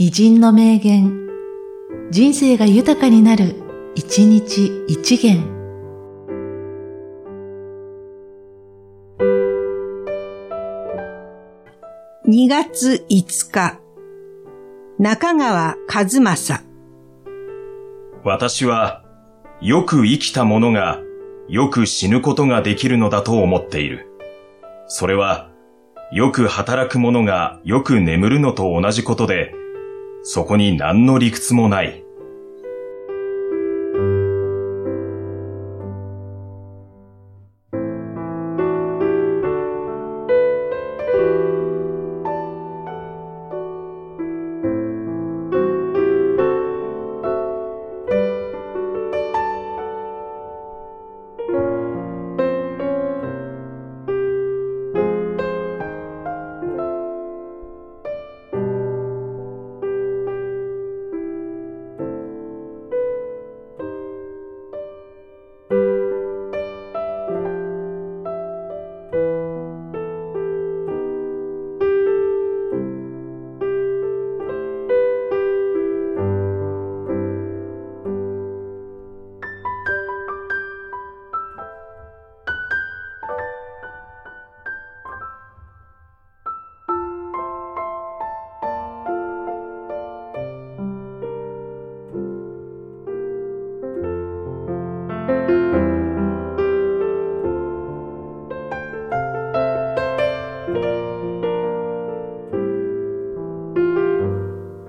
偉人の名言、人生が豊かになる、一日一元。2月5日、中川和正。私は、よく生きた者が、よく死ぬことができるのだと思っている。それは、よく働く者がよく眠るのと同じことで、そこに何の理屈もない。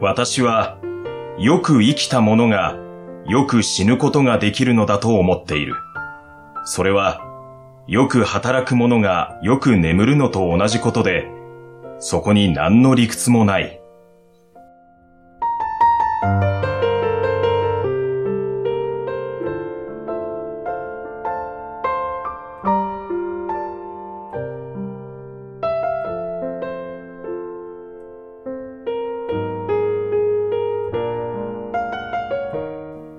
私は、よく生きた者が、よく死ぬことができるのだと思っている。それは、よく働く者がよく眠るのと同じことで、そこに何の理屈もない。